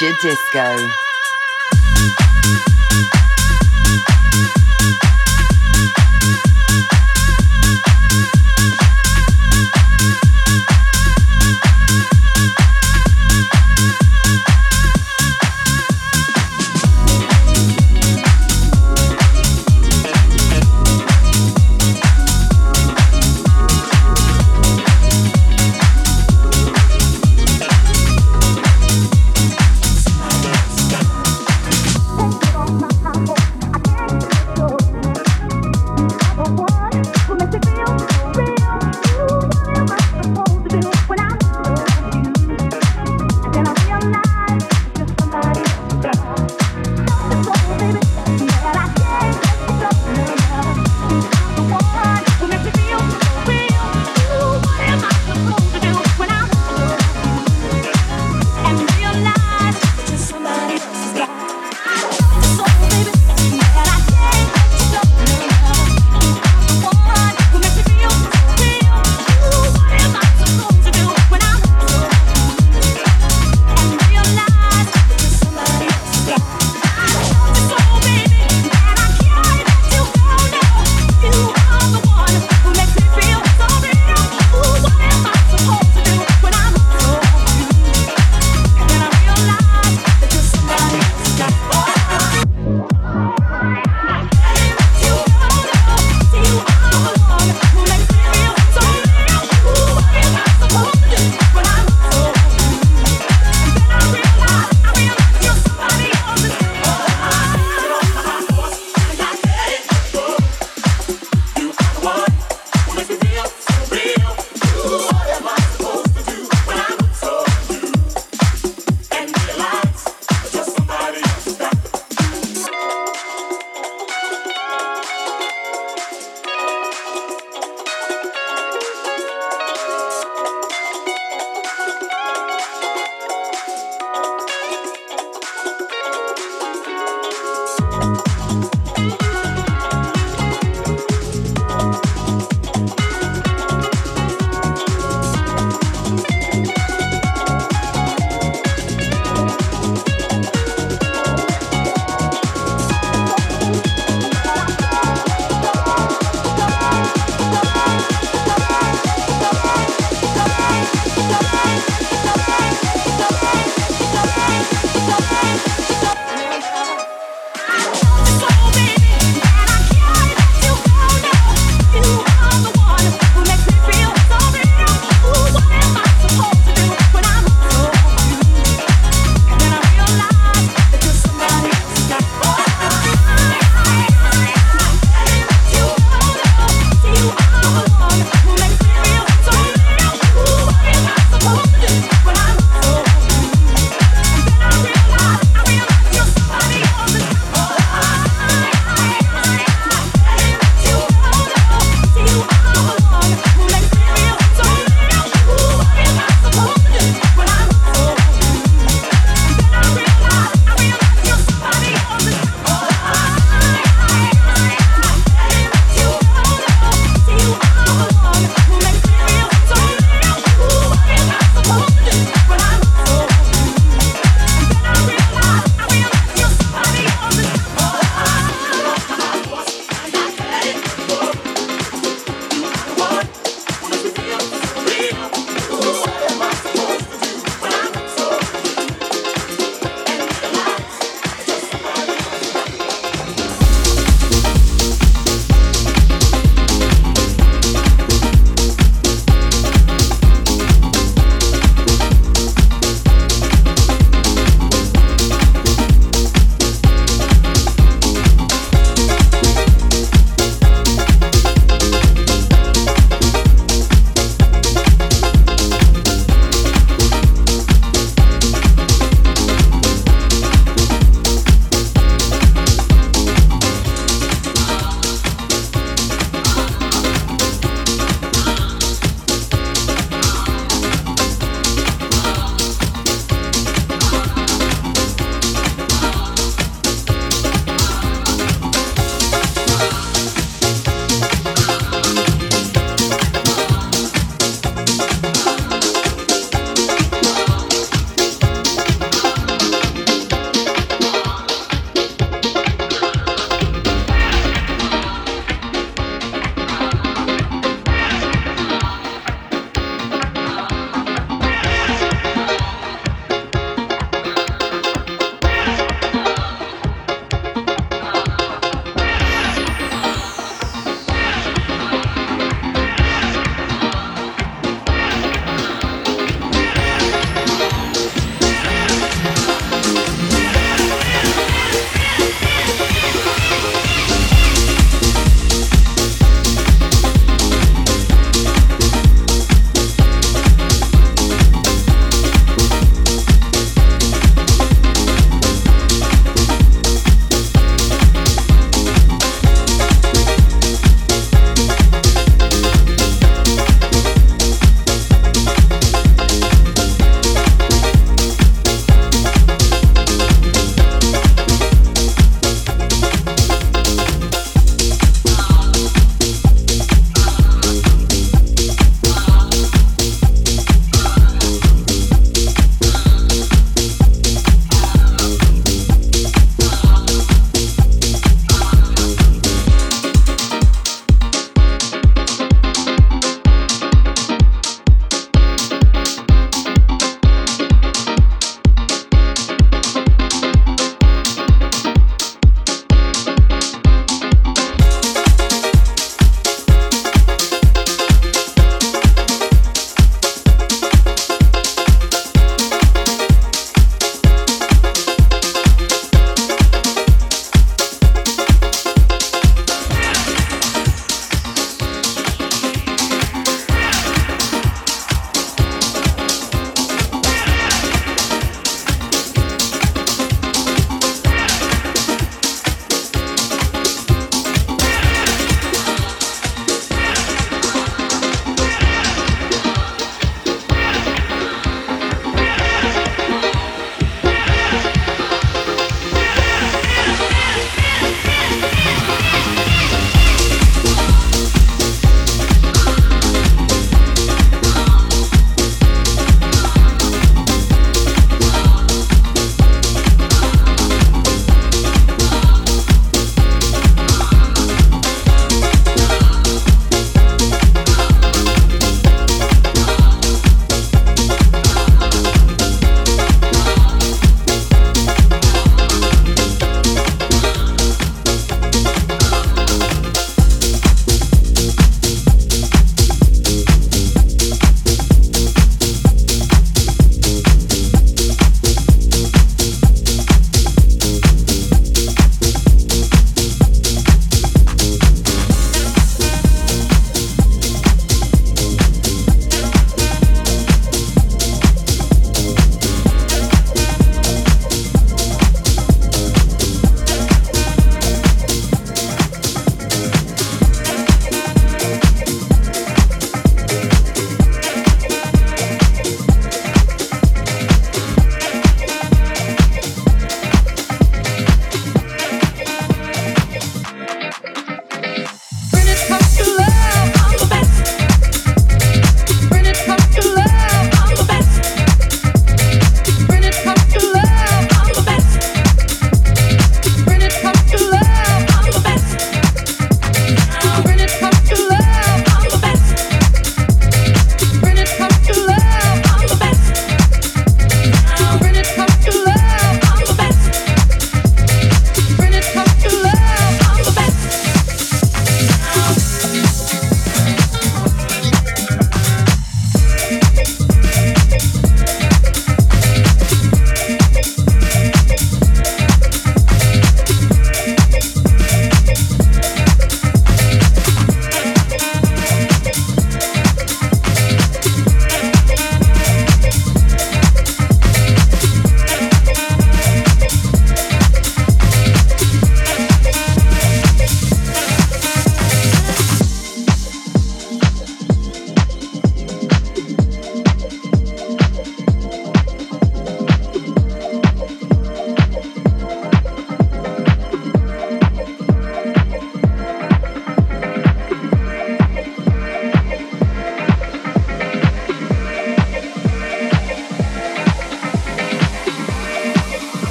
Future Disco.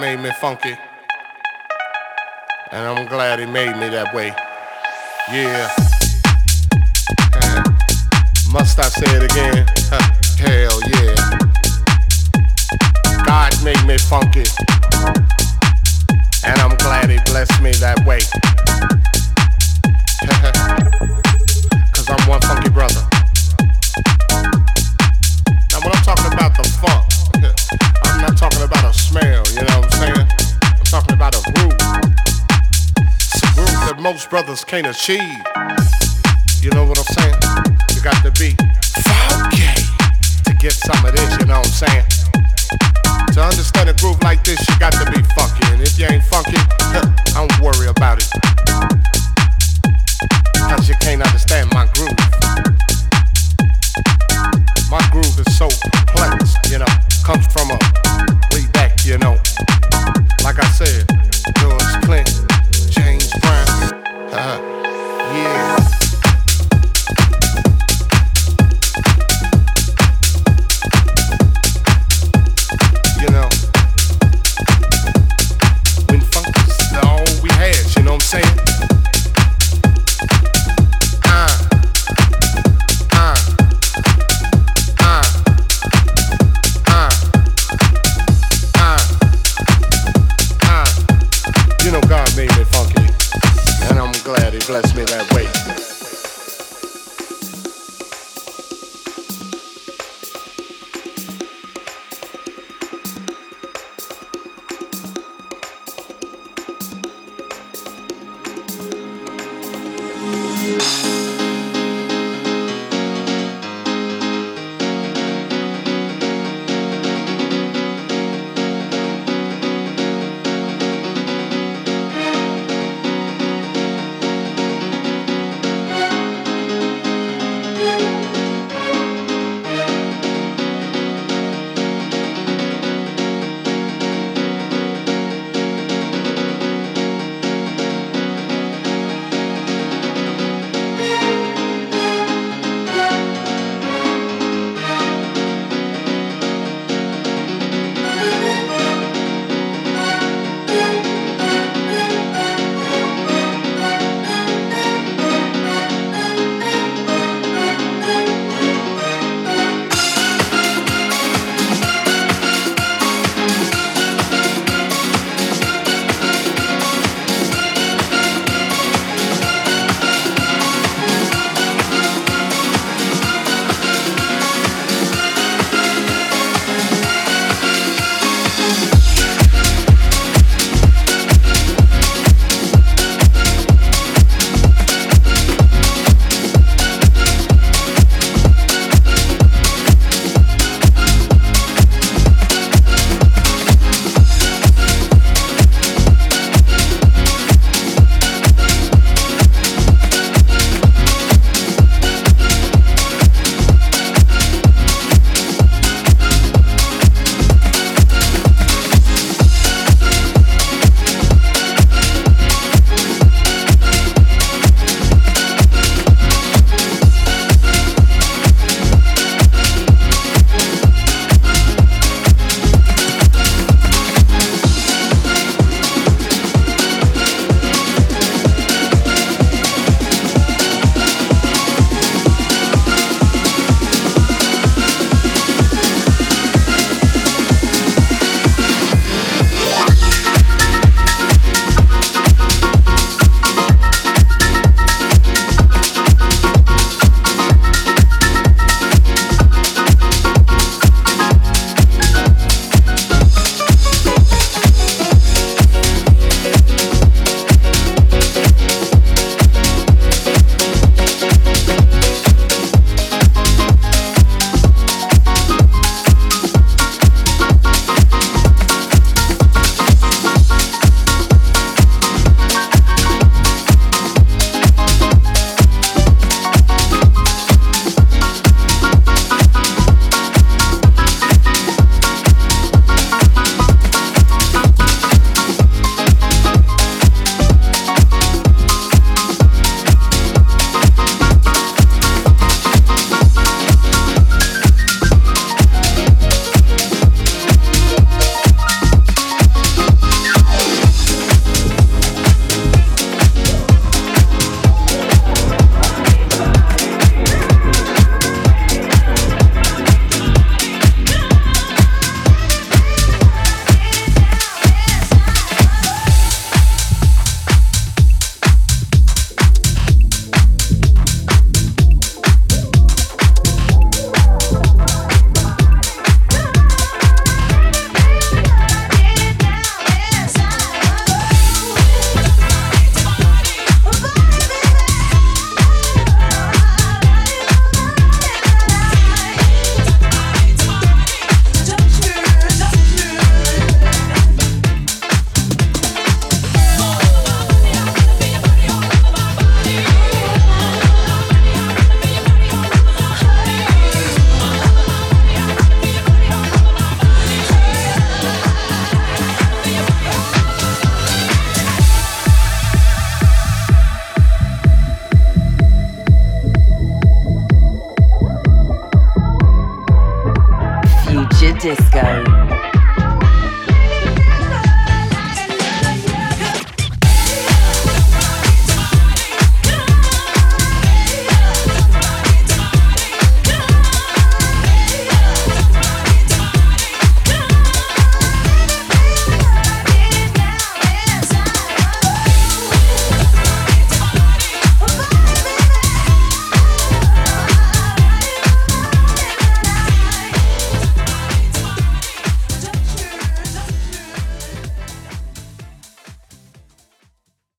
made me funky. And I'm glad he made me that way. Yeah. Uh, must I say it again? hell yeah. God made me funky. And I'm glad he blessed me that way. Cause I'm one funky brother. Now when I'm talking about the smell, you know what I'm saying? I'm talking about a groove. It's a groove that most brothers can't achieve. You know what I'm saying? You got to be funky to get some of this, you know what I'm saying? To understand a groove like this, you got to be funky. And if you ain't funky, I don't worry about it. Cause you can't understand my groove. My groove is so complex, you know, comes from a you know. Like I said, George Clinton, James Brown. Uh-huh.